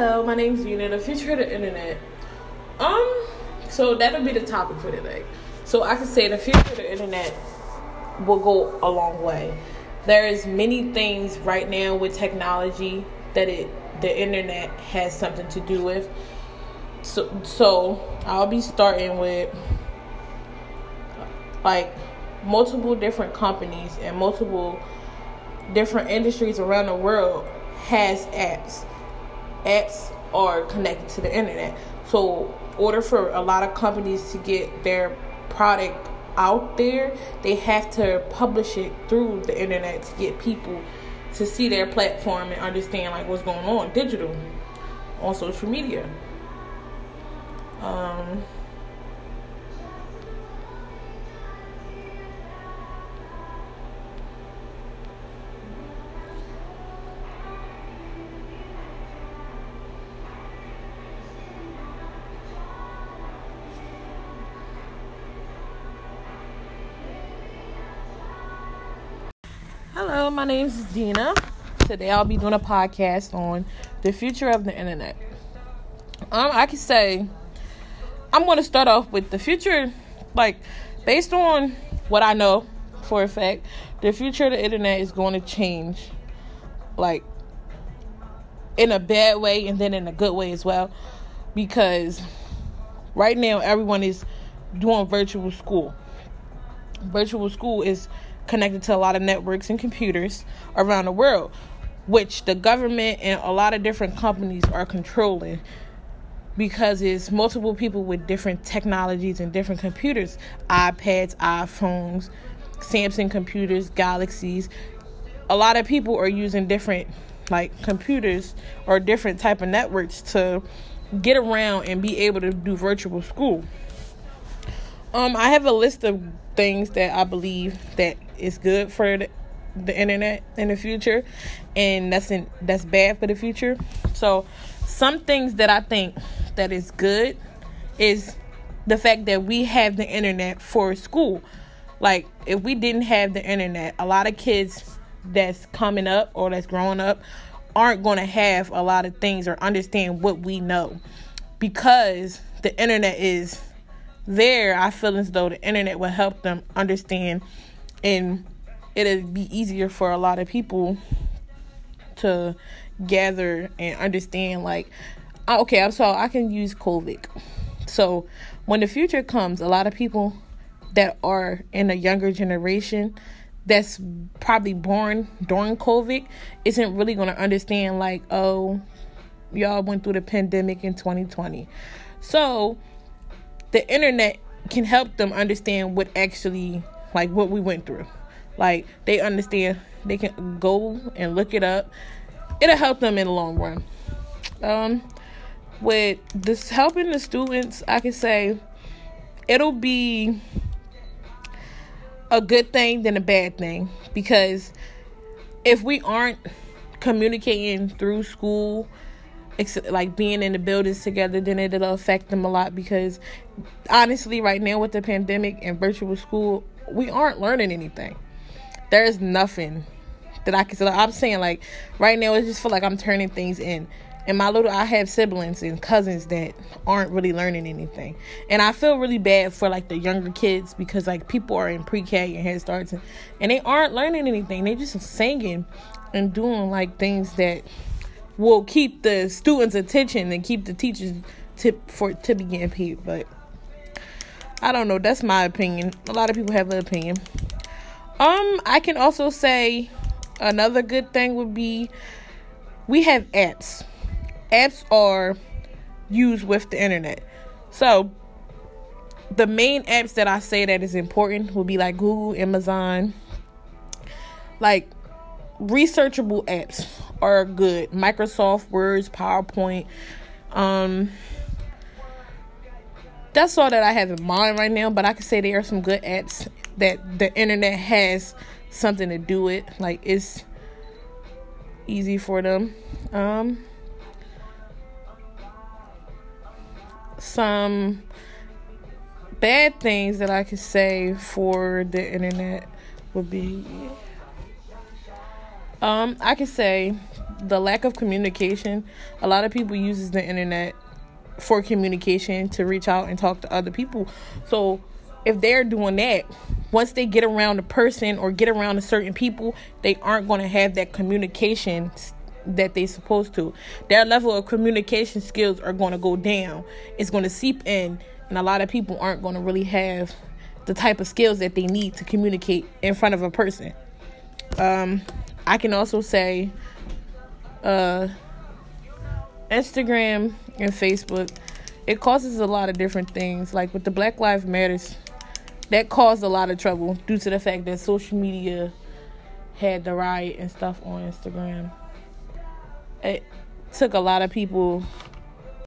Hello, my name's Dina, the future of the internet. Um, so that'll be the topic for today. So I can say the future of the internet will go a long way. There is many things right now with technology that it the internet has something to do with. So so I'll be starting with like multiple different companies and multiple different industries around the world has apps. Apps are connected to the internet. So, order for a lot of companies to get their product out there, they have to publish it through the internet to get people to see their platform and understand like what's going on digital on social media. Um, My name is Dina. Today I'll be doing a podcast on the future of the internet. Um, I can say I'm going to start off with the future, like based on what I know for a fact, the future of the internet is going to change, like in a bad way and then in a good way as well, because right now everyone is doing virtual school. Virtual school is connected to a lot of networks and computers around the world, which the government and a lot of different companies are controlling because it's multiple people with different technologies and different computers iPads, iPhones, Samsung computers, Galaxies. A lot of people are using different like computers or different type of networks to get around and be able to do virtual school. Um, I have a list of things that I believe that is good for the, internet in the future, and that's in, that's bad for the future. So, some things that I think that is good is the fact that we have the internet for school. Like, if we didn't have the internet, a lot of kids that's coming up or that's growing up aren't going to have a lot of things or understand what we know because the internet is there, I feel as though the internet will help them understand and it'll be easier for a lot of people to gather and understand like okay, I'm so I can use COVID. So when the future comes, a lot of people that are in a younger generation that's probably born during COVID isn't really going to understand like, oh, y'all went through the pandemic in 2020. So the internet can help them understand what actually like what we went through. Like they understand they can go and look it up. It'll help them in the long run. Um with this helping the students i can say it'll be a good thing than a bad thing. Because if we aren't communicating through school like being in the buildings together, then it'll affect them a lot because honestly, right now with the pandemic and virtual school, we aren't learning anything. There is nothing that I can say. I'm saying like right now, it just feel like I'm turning things in. And my little, I have siblings and cousins that aren't really learning anything, and I feel really bad for like the younger kids because like people are in pre-K and head starts and, and they aren't learning anything. They just singing and doing like things that will keep the students' attention and keep the teachers tip for to be paid. But I don't know. That's my opinion. A lot of people have an opinion. Um, I can also say another good thing would be we have apps. Apps are used with the internet. So the main apps that I say that is important would be like Google, Amazon, like researchable apps are good. Microsoft Words, PowerPoint. Um, that's all that I have in mind right now. But I can say there are some good apps that the internet has something to do with. Like it's easy for them. Um, some bad things that I could say for the internet would be Um, I can say the lack of communication. A lot of people uses the internet for communication to reach out and talk to other people. So if they're doing that, once they get around a person or get around a certain people, they aren't going to have that communication that they're supposed to. Their level of communication skills are going to go down. It's going to seep in, and a lot of people aren't going to really have the type of skills that they need to communicate in front of a person. Um, I can also say uh, Instagram and Facebook, it causes a lot of different things. Like with the Black Lives Matters, that caused a lot of trouble due to the fact that social media had the riot and stuff on Instagram. It took a lot of people